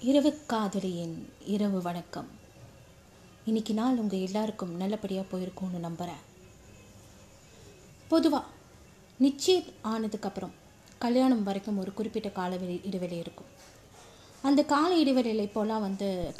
இரவு காதலியின் இரவு வணக்கம். இன்னைக்கு நாள் உங்கள் எல்லாருக்கும் நல்லபடியாக போயிருக்கும்னு நம்புகிறேன் பொதுவாக நிச்சயம் ஆனதுக்கப்புறம் கல்யாணம் வரைக்கும் ஒரு குறிப்பிட்ட கால இடைவெளி இருக்கும். அந்த கால இடைவெளியில் இப்போலாம் வந்து